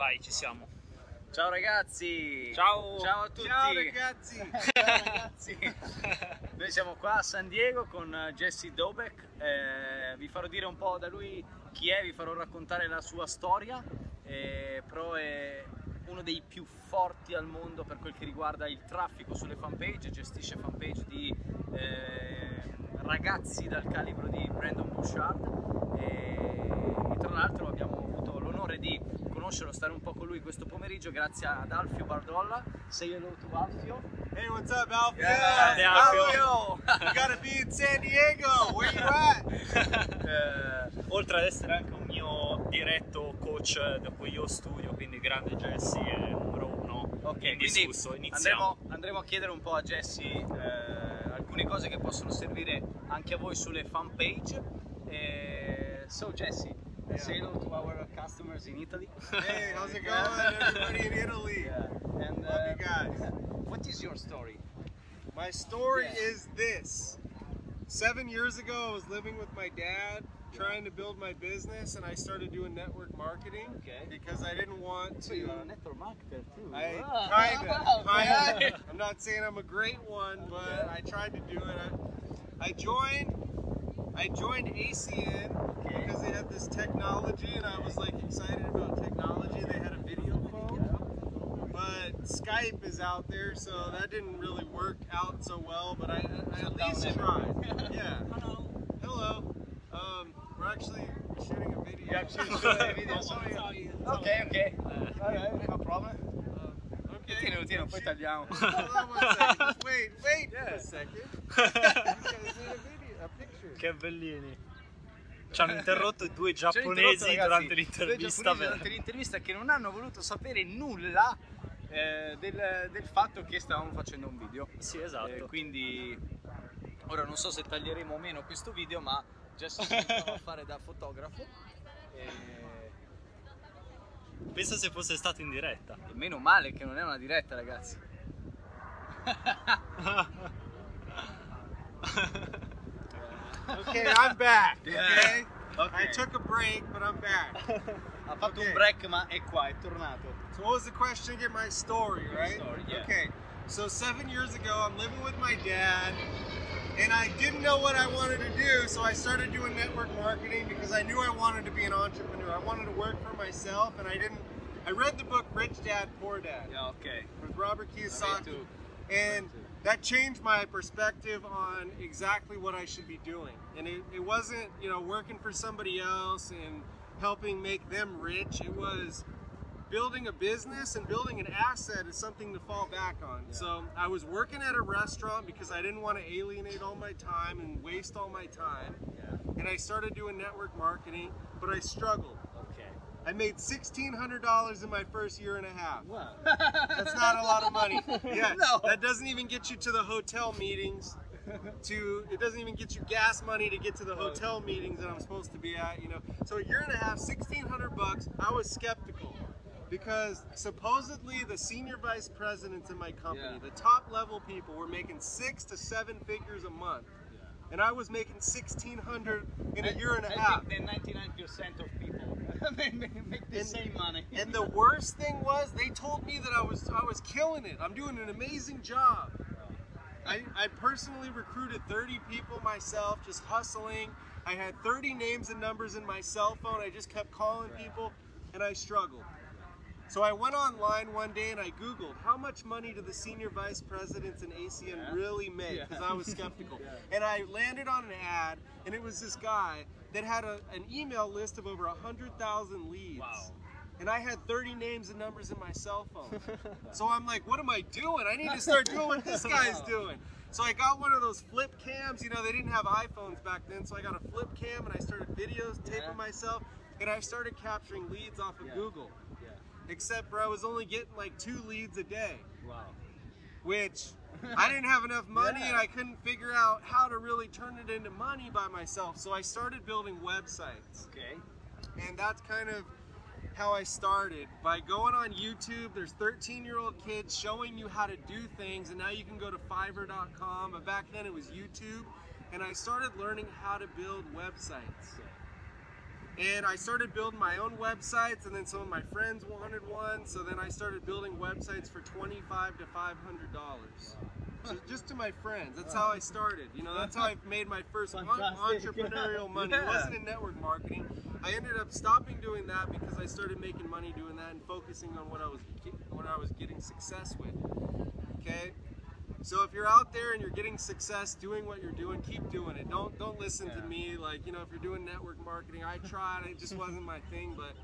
Vai, ci siamo. Ciao ragazzi! Ciao! Ciao a tutti! Ciao ragazzi! Ciao ragazzi! Noi siamo qua a San Diego con Jesse Dobek, eh, vi farò dire un po' da lui chi è, vi farò raccontare la sua storia, eh, però è uno dei più forti al mondo per quel che riguarda il traffico sulle fanpage, gestisce fanpage di eh, ragazzi dal calibro di Brandon Bouchard e, e tra l'altro abbiamo avuto l'onore di conoscerlo, stare un po' con lui questo pomeriggio grazie ad Alfio Bardolla. Say hello to Alfio. Hey, what's up, Alfio? Grande Alfio! you gotta be in San Diego! Where you at? Eh, oltre ad essere anche un mio diretto coach da cui io studio, quindi grande Jesse è numero uno Ok, indiscusso. quindi Iniziamo. andremo, andremo a chiedere un po' a Jesse eh, alcune cose che possono servire anche a voi sulle fan page. Eh, so Jesse, say hello to our customers in Italy. Hey, how's it going, everybody in Italy? Yeah. And Love you uh, guys. what is your story? My story Yeah. is this. Seven years ago, I was living with my dad, trying to build my business, and I started doing network marketing Okay. because I didn't want to. are a network marketer too. I Ah, kinda, okay. kinda. I'm not saying I'm a great one, but I tried to do it. I, I joined, I joined ACN Okay. because they had this technology, and I was like excited about technology. They had a video phone, but Skype is out there, so that didn't really work out so well. But I, I at least tried. Yeah. Hello. Hello. Um, we're actually shooting a video. Yeah, shoot, shoot a video. Sorry. Okay, okay. Alright, no problem. Um, okay. Tienilo, tienilo, poi tagliamo. Hold on one second. Just wait, wait for Yeah. a second. Che bellini. Ci hanno interrotto due hanno interrotto, giapponesi ragazzi, durante due l'intervista. giapponesi durante l'intervista che non hanno voluto sapere nulla eh, del, del fatto che stavamo facendo un video. Sì, esatto. Eh, quindi ora non so se taglieremo o meno questo video, ma Jess si a fare da fotografo. E, Pensa se fosse stato in diretta. e meno male che non è una diretta, ragazzi. Okay, I'm back. Okay. Ok. I took a break, but I'm back. Ha fatto Ok. un break, ma è qua, è tornato. So what was the question? Get my story, right? story, yeah. Okay. So seven years ago, I'm living with my dad, and I didn't know what I wanted to do, so I started doing network marketing because I knew I wanted to be an entrepreneur. I wanted to work for myself, and I didn't. I read the book Rich Dad Poor Dad Yeah, ok. with Robert Kiyosaki. And that changed my perspective on exactly what I should be doing. And it, it wasn't, you know, working for somebody else and helping make them rich. It was building a business and building an asset is something to fall back on. So I was working at a restaurant because I didn't want to alienate all my time and waste all my time. Yeah. And I started doing network marketing, but I struggled. I made $1,600 in my first year and a half. Wow. That's not a lot of money. Yeah, No. that doesn't even get you to the hotel meetings. To it doesn't even get you gas money to get to the hotel meetings that I'm supposed to be at. You know, so a year and a half, sixteen hundred bucks. I was skeptical because supposedly the senior vice presidents in my company, Yeah. the top level people, were making six to seven figures a month, and I was making sixteen hundred in a year and a I half. think that 99% of people make- make the And- same money. And the worst thing was they told me that I was I was killing it. I'm doing an amazing job. I, I personally recruited 30 people myself, just hustling. I had 30 names and numbers in my cell phone. I just kept calling people and I struggled. So I went online one day and I Googled how much money do the senior vice presidents in ACN Yeah. really make? Yeah. Because I was skeptical. Yeah. And I landed on an ad and it was this guy that had a, an email list of over 100,000 leads. Wow. And I had 30 names and numbers in my cell phone. so I'm like, what am I doing? I need to start doing what this guy's doing. So I got one of those flip cams. You know, they didn't have iPhones back then. So I got a flip cam and I started videos, taping Yeah. myself. And I started capturing leads off of Yeah. Google. Except for I was only getting like two leads a day, Wow. which I didn't have enough money Yeah. and I couldn't figure out how to really turn it into money by myself. So I started building websites. Okay. And that's kind of how I started by going on YouTube. There's 13 year old kids showing you how to do things, and now you can go to Fiverr.com. But back then it was YouTube, and I started learning how to build websites. And I started building my own websites, and then some of my friends wanted one. So then I started building websites for twenty-five to five hundred dollars. So just to my friends. That's how I started. You know, that's how I made my first Fantastic. entrepreneurial money. It wasn't in network marketing. I ended up stopping doing that because I started making money doing that and focusing on what I was what I was getting success with. Okay. So if you're out there and you're getting success doing what you're doing, keep doing it. Don't don't listen to me. Like you know, if you're doing network marketing, I tried. It just wasn't my thing. But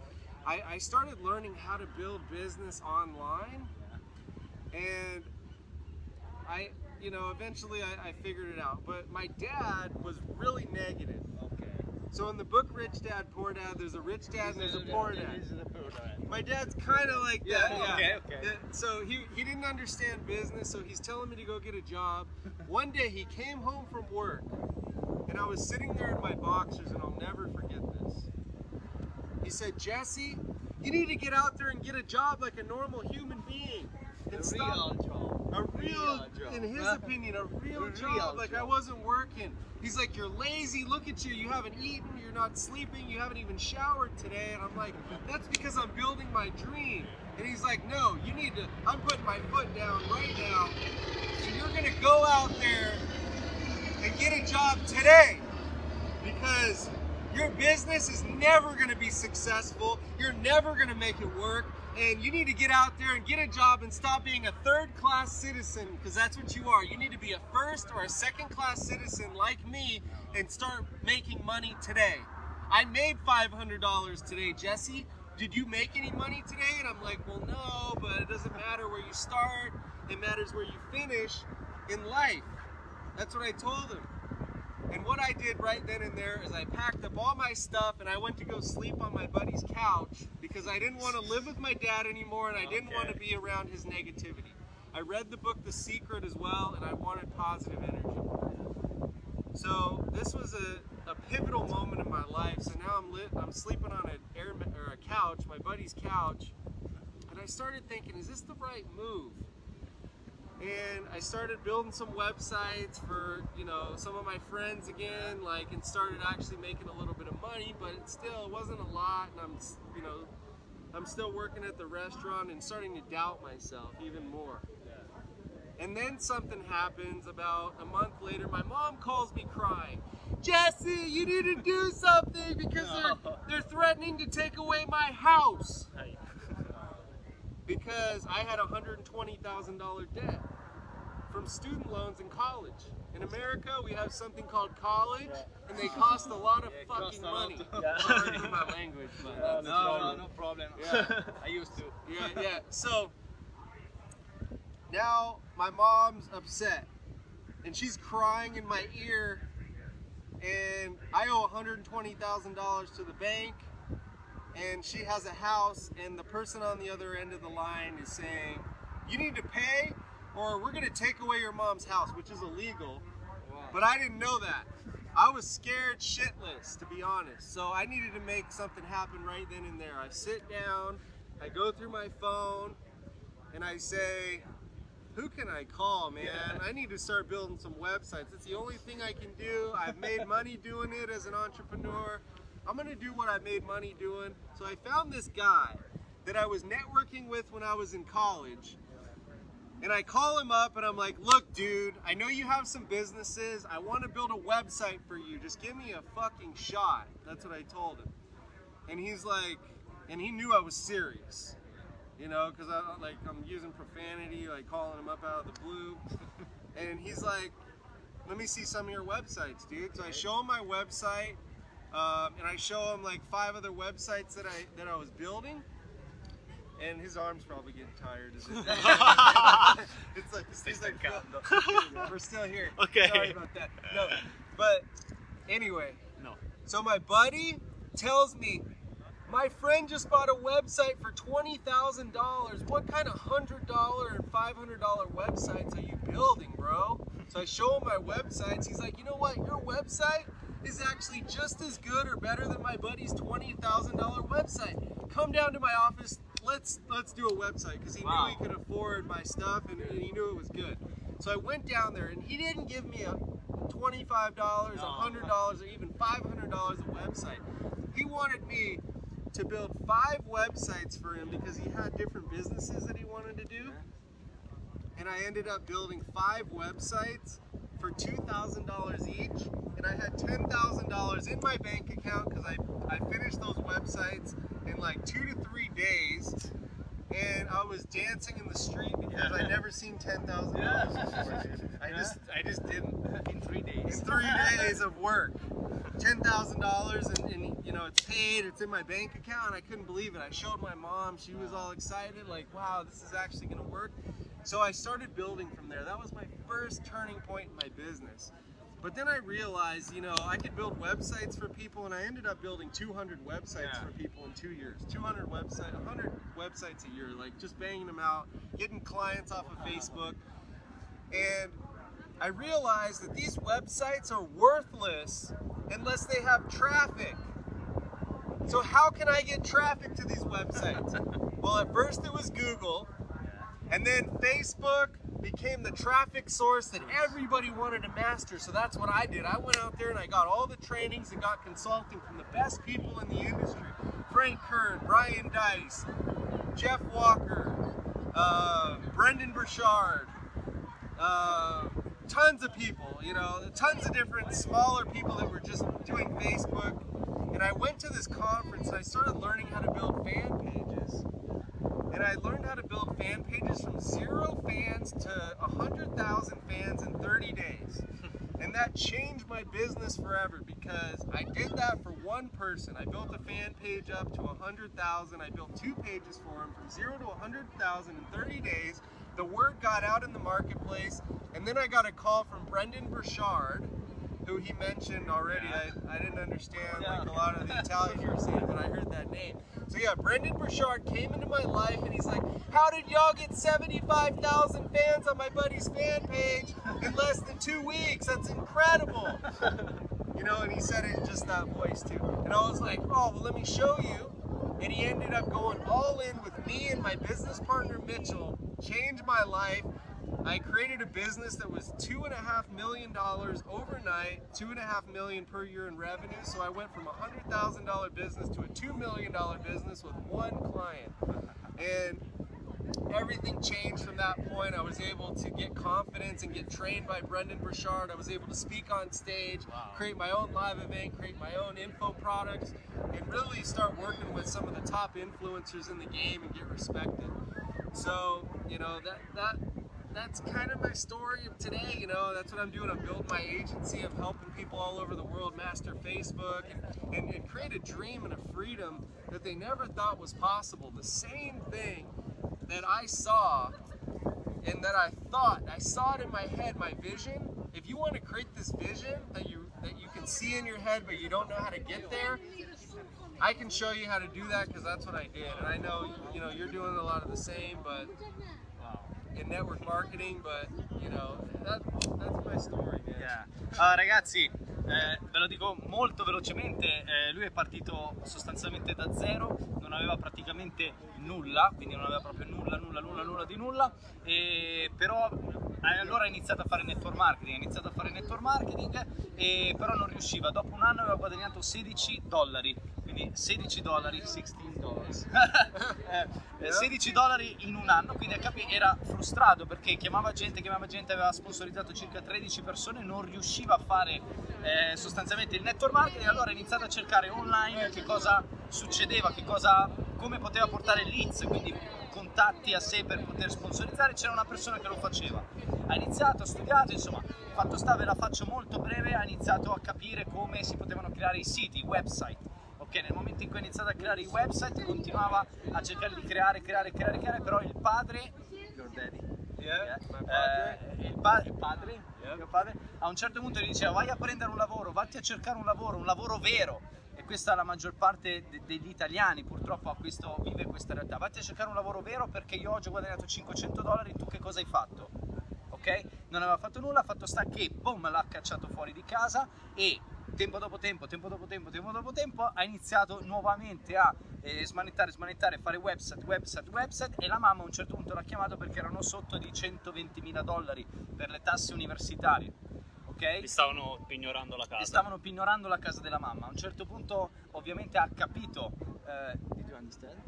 I, I started learning how to build business online, and I you know eventually I, I figured it out. But my dad was really negative. Okay. So in the book Rich Dad Poor Dad, there's a rich dad and there's a poor dad. This is the poor dad. My dad's kind of like that. Yeah. okay, okay. Yeah, So he, he didn't understand business, so he's telling me to go get a job. One day he came home from work, and I was sitting there in my boxers, and I'll never forget this. He said, Jesse, you need to get out there and get a job like a normal human being. And stop real job. A real, job. in his opinion, a real A job. real like I wasn't working. He's like, you're lazy. Look at you. You haven't eaten. You're not sleeping. You haven't even showered today. And I'm like, that's because I'm building my dream. And he's like, no, you need to. I'm putting my foot down right now. And you're gonna go out there and get a job today because your business is never going to be successful. You're never going to make it work. And you need to get out there and get a job and stop being a third class citizen because that's what you are. You need to be a first or a second class citizen like me and start making money today. I made $500 today, Jesse. Did you make any money today? And I'm like, well, no, but it doesn't matter where you start, it matters where you finish in life. That's what I told him. And what I did right then and there is I packed up all my stuff and I went to go sleep on my buddy's couch because I didn't want to live with my dad anymore and I didn't want to be around his negativity. I read the book The Secret as well and I wanted positive energy. So this was a, a pivotal moment in my life. So now I'm lit, I'm sleeping on an air or a couch, my buddy's couch, and I started thinking, is this the right move? And I started building some websites for you know some of my friends again, like and started actually making a little bit of money, but it still it wasn't a lot, and I'm you know I'm still working at the restaurant and starting to doubt myself even more. And then something happens about a month later. My mom calls me crying. Jesse, you need to do something because they're they're threatening to take away my house. Because I had a $120,000 debt from student loans in college. In America, we have something called college, and they cost a lot of Yeah, fucking a lot. money. Yeah. Sorry for my language, but No, that's no, no, problem. no problem. Yeah, I used to. Yeah, yeah. So now my mom's upset, and she's crying in my ear, and I owe $120,000 to the bank, and she has a house, and the person on the other end of the line is saying, "You need to pay, or we're gonna take away your mom's house," which is illegal. But I didn't know that. I was scared shitless, to be honest. So I needed to make something happen right then and there. I sit down, I go through my phone, and I say, who can I call, man? I need to start building some websites. It's the only thing I can do. I've made money doing it as an entrepreneur. I'm gonna do what I made money doing. So I found this guy that I was networking with when I was in college. And I call him up and I'm like, look, dude, I know you have some businesses. I want to build a website for you. Just give me a fucking shot. That's what I told him. And he's like, and he knew I was serious. You know, because I like I'm using profanity, like calling him up out of the blue. And he's like, let me see some of your websites, dude. So I show him my website, um, and I show him like five other websites that I that I was building. And his arm's probably getting tired. As it, it's like he's like, stancando. we're still here. Okay. Sorry about that. No, but anyway, No. so my buddy tells me, my friend just bought a website for twenty thousand dollars. What kind of hundred dollar and five hundred dollar websites are you building, bro? So I show him my websites. He's like, you know what? Your website is actually just as good or better than my buddy's twenty thousand dollar website. Come down to my office. Let's let's do a website because he Wow. knew he could afford my stuff and, and he knew it was good. So I went down there and he didn't give me a twenty-five dollars, a No. hundred dollars, or even five hundred dollars a website. he wanted me to build five websites for him because he had different businesses that he wanted to do. And I ended up building five websites for $2,000 each. And I had $10,000 in my bank account because I, I finished those websites in like two to three days. And I was dancing in the street because I never seen $10,000 before. I just, I just didn't In three in days. three days of work. Ten thousand dollars, and and, you know it's paid. It's in my bank account. I couldn't believe it. I showed my mom. She was all excited, like, "Wow, this is actually going to work." So I started building from there. That was my first turning point in my business. But then I realized, you know, I could build websites for people, and I ended up building 200 websites Yeah. for people in two years. 200 website, 100 websites a year, like just banging them out, getting clients off of Facebook, and I realized that these websites are worthless unless they have traffic. So how can I get traffic to these websites? well, at first it was Google, and then Facebook became the traffic source that everybody wanted to master. So that's what I did. I went out there and I got all the trainings and got consulting from the best people in the industry. Frank Kern, Ryan Deiss, Jeff Walker, uh, Brendon Burchard, uh, tons of people, you know, tons of different smaller people that were just doing Facebook. And I went to this conference and I started learning how to build fan pages. And I learned how to build fan pages from zero fans to 100,000 fans in 30 days. And that changed my business forever because I did that for one person. I built a fan page up to 100,000. I built two pages for him from zero to 100,000 in 30 days. The word got out in the marketplace. And then I got a call from Brendon Burchard, who he mentioned already. I, I didn't understand like a lot of the Italian you were saying, but I heard that name. So yeah, Brendon Burchard came into my life and he's like, how did y'all get 75,000 fans on my buddy's fan page in less than two weeks? That's incredible. you know, and he said it in just that voice too. And I was like, oh, well, let me show you. And he ended up going all in with me and my business partner Mitchell, changed my life. I created a business that was two and a half million dollars overnight, two and a half million per year in revenue. So I went from a hundred thousand dollar business to a two million dollar business with one client. And everything changed from that point. I was able to get confidence and get trained by Brendon Burchard. I was able to speak on stage, create my own live event, create my own info products, and really start working with some of the top influencers in the game and get respected. So, you know, that that that's kind of my story of today. You know, that's what I'm doing. I'm building my agency. I'm helping people all over the world master Facebook and, and, and create a dream and a freedom that they never thought was possible. The same thing that I saw and that I thought, I saw it in my head, my vision. If you want to create this vision that you that you can see in your head but you don't know how to get there, I can show you how to do that because that's what I did. And I know you know you're doing a lot of the same, but in network marketing. But you know that that's my story, man. Yeah. Allora, ragazzi, eh, ve lo dico molto velocemente, eh, lui è partito sostanzialmente da zero, non aveva praticamente nulla, quindi non aveva proprio nulla, nulla, nulla, nulla di nulla, e però eh, allora ha iniziato a fare network marketing, ha iniziato a fare network marketing, e però non riusciva, dopo un anno aveva guadagnato 16 dollari, quindi 16 dollari, 16 dollars, Eh, eh, 16 dollari in un anno, quindi capi- era frustrato perché chiamava gente, chiamava gente, aveva sponsorizzato circa 13 persone, non riusciva a fare eh, sostanzialmente il network marketing, allora ha iniziato a cercare online che cosa succedeva, che cosa, come poteva portare leads, quindi contatti a sé per poter sponsorizzare, c'era una persona che lo faceva. Ha iniziato, ha studiato, insomma, fatto sta, ve la faccio molto breve, ha iniziato a capire come si potevano creare i siti, i website. Ok, nel momento in cui ha iniziato a creare i website continuava a cercare di creare, creare, creare, creare, però il padre, your daddy, Yeah, eh, il, pa- il padre, Yeah. mio padre, a un certo punto gli diceva vai a prendere un lavoro, vatti a cercare un lavoro, un lavoro vero. E questa la maggior parte de- degli italiani, purtroppo questo- vive questa realtà. Vatti a cercare un lavoro vero perché io oggi ho guadagnato 500 dollari, tu che cosa hai fatto? Ok? Non aveva fatto nulla, ha fatto sta che, boom, l'ha cacciato fuori di casa e tempo dopo tempo, tempo dopo tempo, tempo dopo tempo, ha iniziato nuovamente a eh, smanettare, smanettare, fare website, website, website e la mamma a un certo punto l'ha chiamato perché erano sotto di 120 mila dollari per le tasse universitarie. Ok? ok? Gli stavano pignorando la casa. Gli stavano pignorando la casa della mamma. A un certo punto, ovviamente, ha capito. eh, did you understand?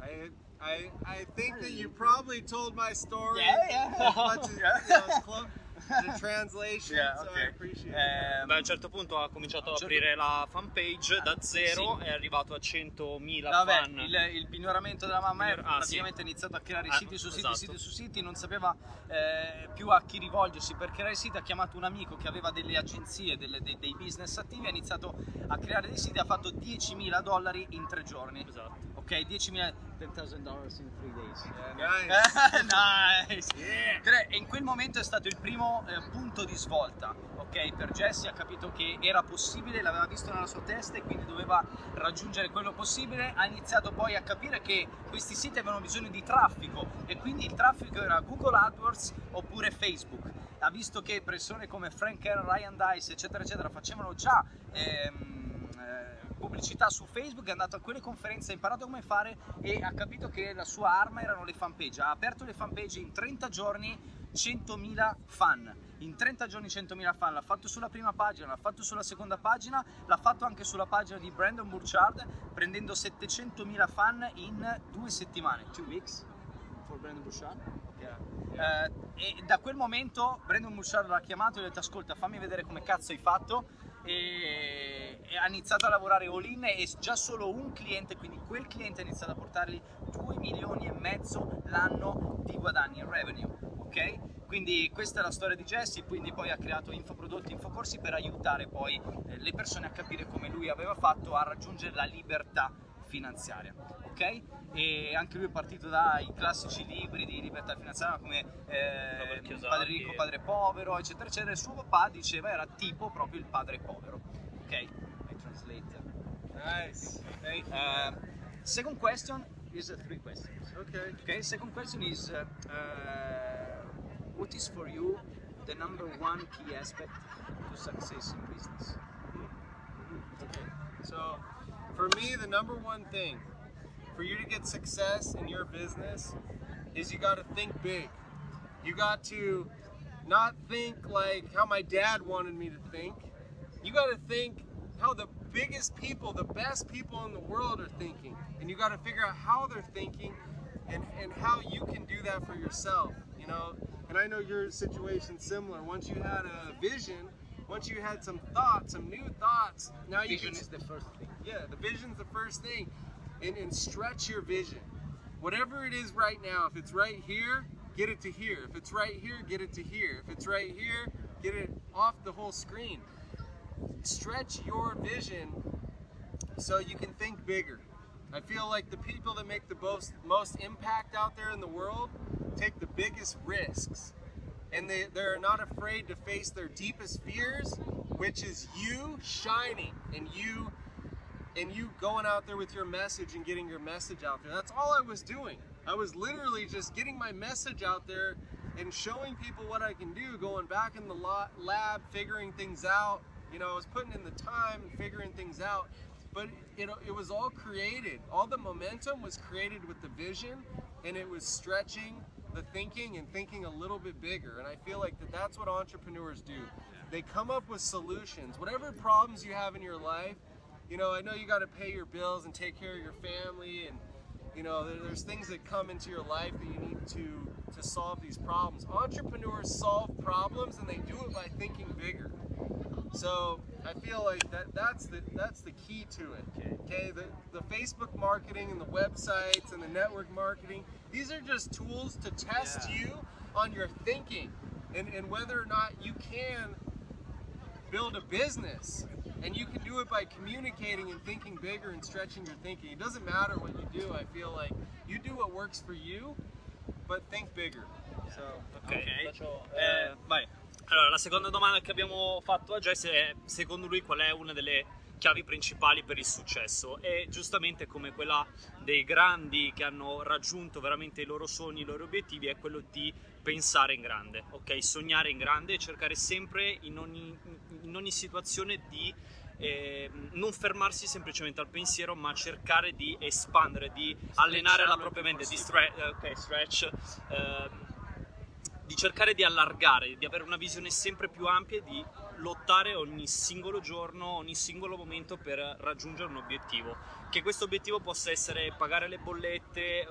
I, I, I think that you probably told my story Yeah, yeah. as much as, you know, as close to translation, Yeah, so okay. Ehm, Beh, a un certo punto ha cominciato ad certo- aprire la fanpage da zero, sì. è arrivato a 100.000 Vabbè, fan. il, il pignoramento della mamma è ah, praticamente sì. ha iniziato a creare Ah, siti su siti, esatto. siti su siti, non sapeva eh, più a chi rivolgersi per creare siti, ha chiamato un amico che aveva delle agenzie, delle- dei, dei business attivi, ha iniziato a creare dei siti, ha fatto 10.000 dollari in tre giorni. Esatto. Ok, 10.000 10,000 dollars in 3 days. Nice. nice. Tre- E in quel momento è stato il primo eh, punto di svolta, ok? Per Jesse ha capito che era possibile, l'aveva visto nella sua testa e quindi doveva raggiungere quello possibile. Ha iniziato poi a capire che questi siti avevano bisogno di traffico e quindi il traffico era Google AdWords oppure Facebook. Ha visto che persone come Frank Kerr, Ryan Dice, eccetera, eccetera, facevano già ehm, eh, pubblicità su Facebook, è andato a quelle conferenze, ha imparato come fare e ha capito che la sua arma erano le fanpage. Ha aperto le fanpage in 30 giorni 100.000 fan. In 30 giorni 100.000 fan, l'ha fatto sulla prima pagina, l'ha fatto sulla seconda pagina, l'ha fatto anche sulla pagina di Brandon Burchard, prendendo 700.000 fan in due settimane. Two weeks for Brandon Burchard. Eh, e da quel momento Brandon Burchard l'ha chiamato e gli ha detto ascolta fammi vedere come cazzo hai fatto e, e ha iniziato a lavorare all in e già solo un cliente, quindi quel cliente ha iniziato a portargli 2 milioni e mezzo l'anno di guadagni in revenue, ok? Quindi questa è la storia di Jesse, quindi poi ha creato infoprodotti, infocorsi per aiutare poi eh, le persone a capire come lui aveva fatto a raggiungere la libertà finanziaria, ok? E anche lui è partito dai classici libri di libertà finanziaria come eh. Padre ricco, padre povero, eccetera, eccetera. E suo papà diceva era tipo proprio il padre povero, ok? I translate. Nice. You. Uh, second question is three questions. okay. Okay, second question is uh, what is for you the number one key aspect to success in business? Okay. So, for me, the number one thing for you to get success in your business is you got to think big. You got to not think like how my dad wanted me to think. You got to think how the biggest people, the best people in the world are thinking. And you got to figure out how they're thinking and, and how you can do that for yourself, you know? And I know your situation's similar. Once you had a vision, once you had some thoughts, some new thoughts, now you Vision can is the first thing. yeah, the vision's the first thing. And, and stretch your vision. Whatever it is right now, if it's right here, get it to here. If it's right here, get it to here. If it's right here, get it off the whole screen. Stretch your vision so you can think bigger. I feel like the people that make the most, most impact out there in the world take the biggest risks. And they, they're not afraid to face their deepest fears, which is you shining and you and you going out there with your message and getting your message out there. That's all I was doing. I was literally just getting my message out there and showing people what I can do, going back in the lab, figuring things out. You know, I was putting in the time and figuring things out. But it, it was all created. All the momentum was created with the vision and it was stretching the thinking and thinking a little bit bigger. And I feel like that that's what entrepreneurs do. They come up with solutions. Whatever problems you have in your life, you know, I know you got to pay your bills and take care of your family, and you know, there's things that come into your life that you need to to solve these problems. Entrepreneurs solve problems, and they do it by thinking bigger. So I feel like that that's the that's the key to it. Okay, the the Facebook marketing and the websites and the network marketing, these are just tools to test you on your thinking and, and whether or not you can build a business. And you can do it by communicating and thinking bigger and stretching your thinking. It doesn't matter what you do. I feel like you do what works for you, but think bigger. So, Ok, Faccio, eh, eh, vai. Allora, la seconda domanda che abbiamo fatto a Jesse è, secondo lui, qual è una delle chiavi principali per il successo? E giustamente come quella dei grandi che hanno raggiunto veramente i loro sogni, i loro obiettivi, è quello di pensare in grande, ok? Sognare in grande e cercare sempre in ogni, in ogni situazione di eh, non fermarsi semplicemente al pensiero, ma cercare di espandere, di allenare la propria mente, di stre- eh, ok, stretch, di cercare di allargare, di avere una visione sempre più ampia e di lottare ogni singolo giorno, ogni singolo momento per raggiungere un obiettivo. Che questo obiettivo possa essere pagare le bollette,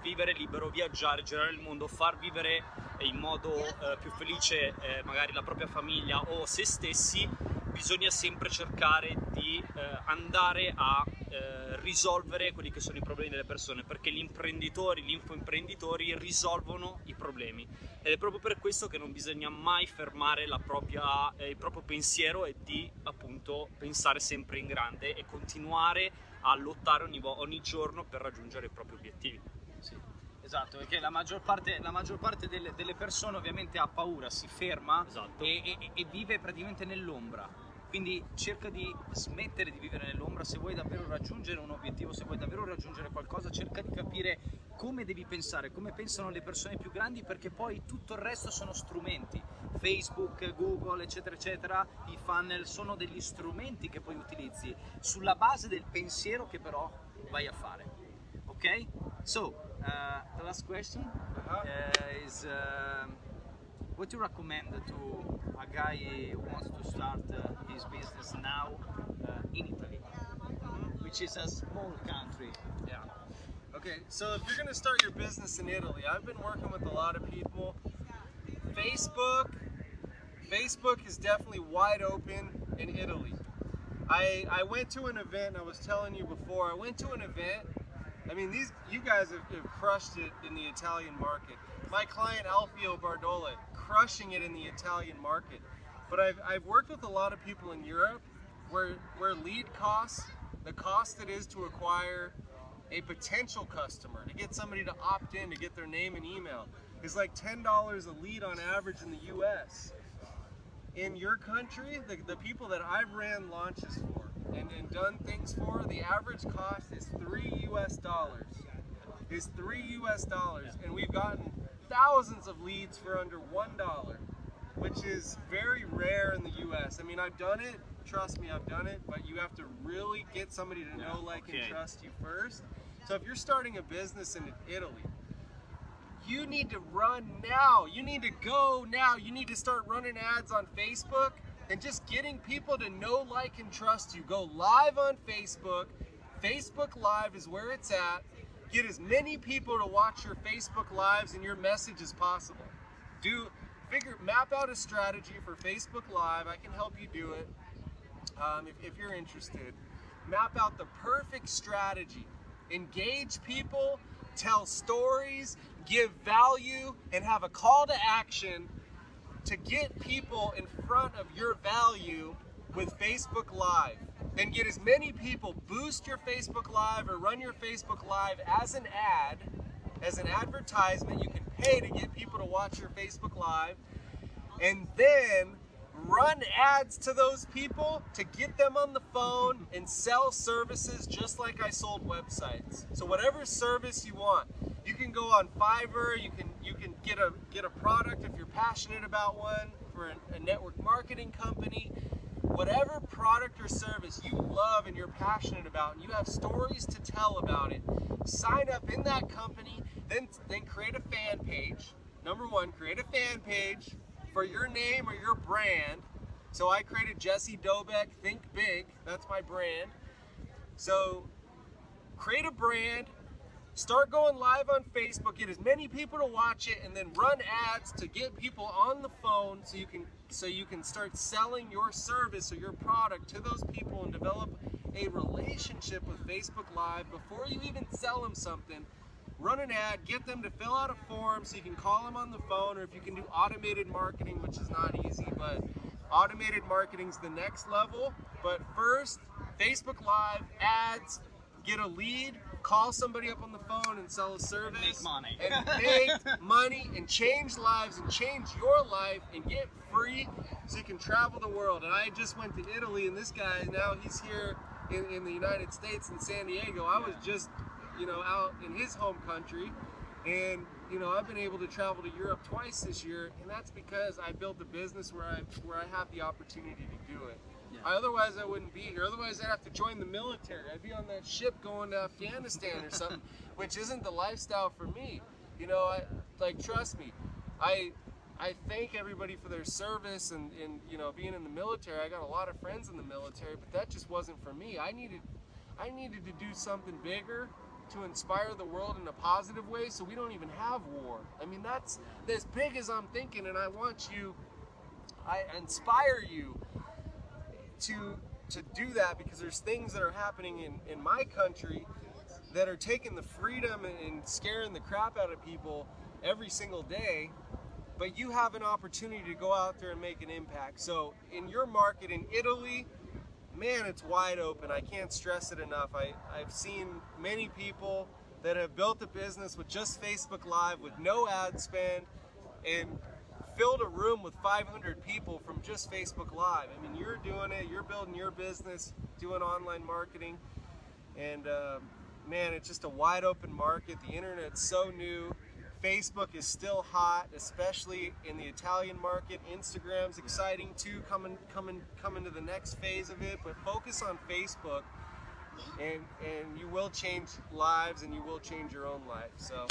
vivere libero, viaggiare, girare il mondo, far vivere in modo eh, più felice eh, magari la propria famiglia o se stessi, bisogna sempre cercare di eh, andare a eh, risolvere quelli che sono i problemi delle persone perché gli imprenditori, gli infoimprenditori risolvono i problemi ed è proprio per questo che non bisogna mai fermare propria, eh, il proprio pensiero e di appunto pensare sempre in grande e continuare a lottare ogni, ogni giorno per raggiungere i propri obiettivi. Sì. Esatto, perché la maggior parte, la maggior parte delle, delle, persone ovviamente ha paura, si ferma esatto. e, e, e vive praticamente nell'ombra quindi cerca di smettere di vivere nell'ombra, se vuoi davvero raggiungere un obiettivo, se vuoi davvero raggiungere qualcosa, cerca di capire come devi pensare, come pensano le persone più grandi, perché poi tutto il resto sono strumenti. Facebook, Google, eccetera, eccetera, i funnel sono degli strumenti che poi utilizzi sulla base del pensiero che però vai a fare. Ok? So, uh, the last question uh, is uh, what do you recommend to a guy who wants to start uh, his business now uh, in Italy, which is a small country. Yeah. Okay, so if you're going to start your business in Italy, I've been working with a lot of people. Facebook, Facebook is definitely wide open in Italy. I, I went to an event, I was telling you before, I went to an event. I mean, these you guys have, have crushed it in the Italian market. My client Alfio Bardolla crushing it in the Italian market. But I've, I've worked with a lot of people in Europe where, where lead costs, the cost it is to acquire a potential customer, to get somebody to opt in, to get their name and email, is like $10 a lead on average in the US. In your country, the, the people that I've ran launches for and, and done things for, the average cost is three US dollars. Is three US dollars. And we've gotten thousands of leads for under one dollar, which is very rare in the U.S. I mean, I've done it. Trust me, I've done it. But you have to really get somebody to know, like, and trust you first. So if you're starting a business in Italy, you need to run now. You need to go now. You need to start running ads on Facebook and just getting people to know, like, and trust you. Go live on Facebook. Facebook Live is where it's at. Get as many people to watch your Facebook Lives and your message as possible. Do figure, map out a strategy for Facebook Live. I can help you do it um, if, if you're interested. Map out the perfect strategy. Engage people, tell stories, give value, and have a call to action to get people in front of your value with Facebook Live and get as many people boost your Facebook Live or run your Facebook Live as an ad, as an advertisement. You can pay to get people to watch your Facebook Live, and then run ads to those people to get them on the phone and sell services just like I sold websites. So whatever service you want, you can go on Fiverr. You can you can get a get a product if you're passionate about one for a, a network marketing company whatever product or service you love and you're passionate about and you have stories to tell about it, sign up in that company, then, then create a fan page. Number one, create a fan page for your name or your brand. So I created Jesse Dobeck Think Big, that's my brand. So create a brand, Start going live on Facebook, get as many people to watch it, and then run ads to get people on the phone so you can so you can start selling your service or your product to those people and develop a relationship with Facebook Live before you even sell them something. Run an ad, get them to fill out a form so you can call them on the phone, or if you can do automated marketing, which is not easy, but automated marketing is the next level. But first, Facebook Live, ads, get a lead, call somebody up on the phone and sell a service. Make money. and make money and change lives and change your life and get free so you can travel the world. And I just went to Italy and this guy, now he's here in, in the United States in San Diego. I was just, you know, out in his home country. And, you know, I've been able to travel to Europe twice this year. And that's because I built a business where I, where I have the opportunity to do it. Yeah. Otherwise, I wouldn't be here. Otherwise, I'd have to join the military. I'd be on that ship going to Afghanistan or something, which isn't the lifestyle for me. You know, I like trust me. I I thank everybody for their service and, and you know being in the military. I got a lot of friends in the military, but that just wasn't for me. I needed I needed to do something bigger to inspire the world in a positive way so we don't even have war. I mean that's as big as I'm thinking and I want you I inspire you to to do that because there's things that are happening in, in my country that are taking the freedom and, scaring the crap out of people every single day but you have an opportunity to go out there and make an impact. So in your market in italy man it's wide open. I can't stress it enough. I, i've seen many people that have built a business with just facebook live with no ad spend and filled a room with 500 people from just Facebook Live. I mean, you're doing it, you're building your business, doing online marketing, and uh, man, it's just a wide open market. The internet's so new. Facebook is still hot, especially in the Italian market. Instagram's exciting too, coming coming coming to the next phase of it. But focus on Facebook, and and you will change lives, and you will change your own life. So.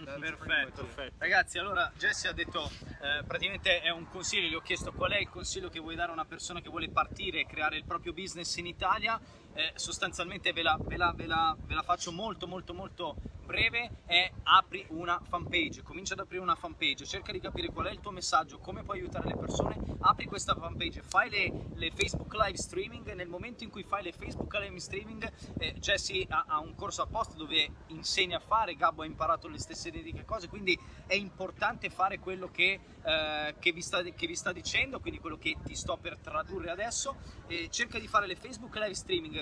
Much Perfetto, perfetto. Ragazzi, allora Jesse ha detto, eh, praticamente è un consiglio, gli ho chiesto qual è il consiglio che vuoi dare a una persona che vuole partire e creare il proprio business in Italia. Eh, sostanzialmente ve la, ve, la, ve, la, ve la faccio molto molto molto breve, è apri una fanpage, comincia ad aprire una fanpage, cerca di capire qual è il tuo messaggio, come puoi aiutare le persone, apri questa fanpage, fai le, le Facebook live streaming, nel momento in cui fai le Facebook live streaming eh, Jesse ha, ha un corso apposta dove insegna a fare, Gabbo ha imparato le stesse identiche cose, quindi è importante fare quello che, eh, che, vi sta, che vi sta dicendo, quindi quello che ti sto per tradurre adesso, eh, cerca di fare le Facebook live streaming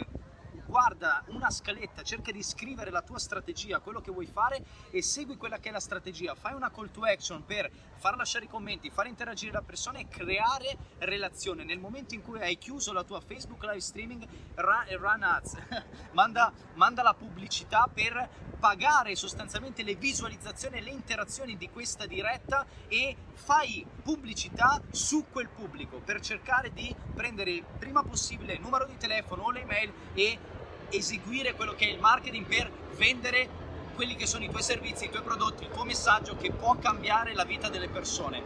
guarda una scaletta, cerca di scrivere la tua strategia, quello che vuoi fare e segui quella che è la strategia. Fai una call to action per far lasciare i commenti, far interagire la persona e creare relazione. Nel momento in cui hai chiuso la tua Facebook live streaming, run, run ads, manda, manda la pubblicità per pagare sostanzialmente le visualizzazioni e le interazioni di questa diretta e fai pubblicità su quel pubblico per cercare di prendere il prima possibile il numero di telefono o l'email e eseguire quello che è il marketing per vendere quelli che sono i tuoi servizi, i tuoi prodotti, il tuo messaggio che può cambiare la vita delle persone.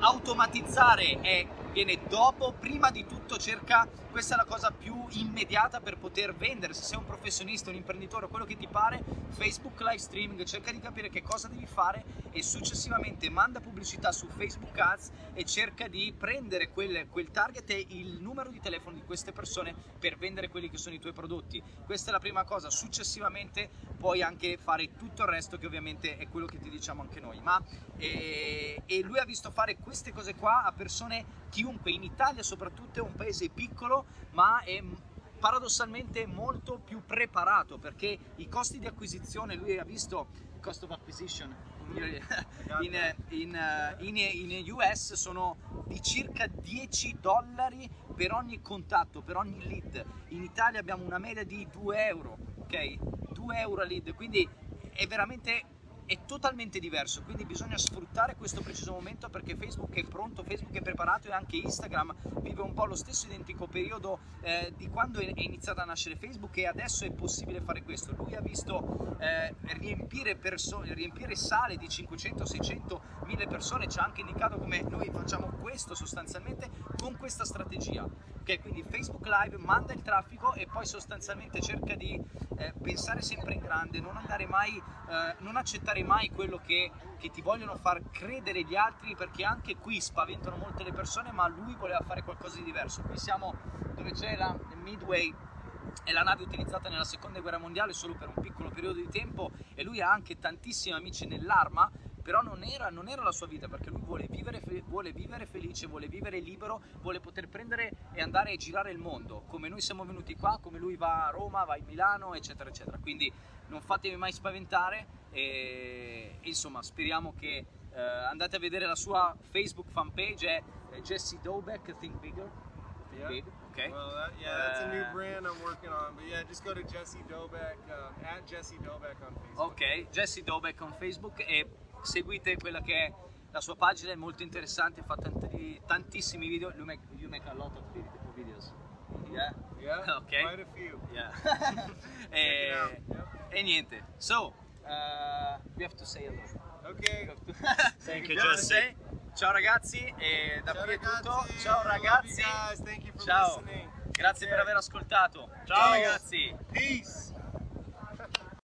Automatizzare è, viene dopo, prima di tutto cerca, questa è la cosa più immediata per poter vendere, se sei un professionista, un imprenditore, quello che ti pare, Facebook live streaming, cerca di capire che cosa devi fare e successivamente manda pubblicità su Facebook Ads e cerca di prendere quel, quel target e il numero di telefono di queste persone per vendere quelli che sono i tuoi prodotti. Questa è la prima cosa, successivamente puoi anche fare tutto il resto che ovviamente è quello che ti diciamo anche noi. Ma, e, e lui ha visto fare queste cose qua a persone, chiunque, in Italia soprattutto è un paese piccolo ma è paradossalmente molto più preparato perché i costi di acquisizione, lui ha visto il cost of acquisition in, in, in, in US sono di circa 10 dollari per ogni contatto, per ogni lead. In Italia abbiamo una media di 2 euro, ok? 2 euro a lead, quindi è veramente è totalmente diverso, quindi bisogna sfruttare questo preciso momento perché Facebook è pronto, Facebook è preparato e anche Instagram vive un po' lo stesso identico periodo eh, di quando è iniziata a nascere Facebook e adesso è possibile fare questo. Lui ha visto eh, riempire, perso- riempire sale di 500, 600, 1000 persone, ci ha anche indicato come noi facciamo questo sostanzialmente con questa strategia. Ok, quindi Facebook Live manda il traffico e poi sostanzialmente cerca di eh, pensare sempre in grande, non andare mai, eh, non accettare mai quello che, che, ti vogliono far credere gli altri perché anche qui spaventano molte le persone ma lui voleva fare qualcosa di diverso. Qui siamo dove c'è la Midway è la nave utilizzata nella seconda guerra mondiale solo per un piccolo periodo di tempo e lui ha anche tantissimi amici nell'arma però non era, non era, la sua vita perché lui vuole vivere, vuole vivere, felice, vuole vivere libero, vuole poter prendere e andare a girare il mondo, come noi siamo venuti qua, come lui va a Roma, va a Milano, eccetera, eccetera. Quindi non fatevi mai spaventare e insomma speriamo che eh, andate a vedere la sua Facebook fanpage, è Jesse Dobeck, Think Bigger. Yeah. Big, ok? Well, that, yeah, that's a new Uh, brand I'm working on. But yeah, just go to Jesse Dobeck um, at Jesse Dobeck on Facebook. Ok, Jesse Dobeck on Facebook e seguite quella che è la sua pagina, è molto interessante, fa tanti- tantissimi video. You make, you make a lot of vid- videos. Yeah? Yeah, Okay. quite a few. Yeah. E, e niente. So, uh, we have to say hello. To- Thank you, Jesse. Ciao ragazzi, e da Ciao qui è tutto. ragazzi. Ciao ragazzi. Ciao. listening. Grazie per aver ascoltato. Ciao Ciao. ragazzi. Peace.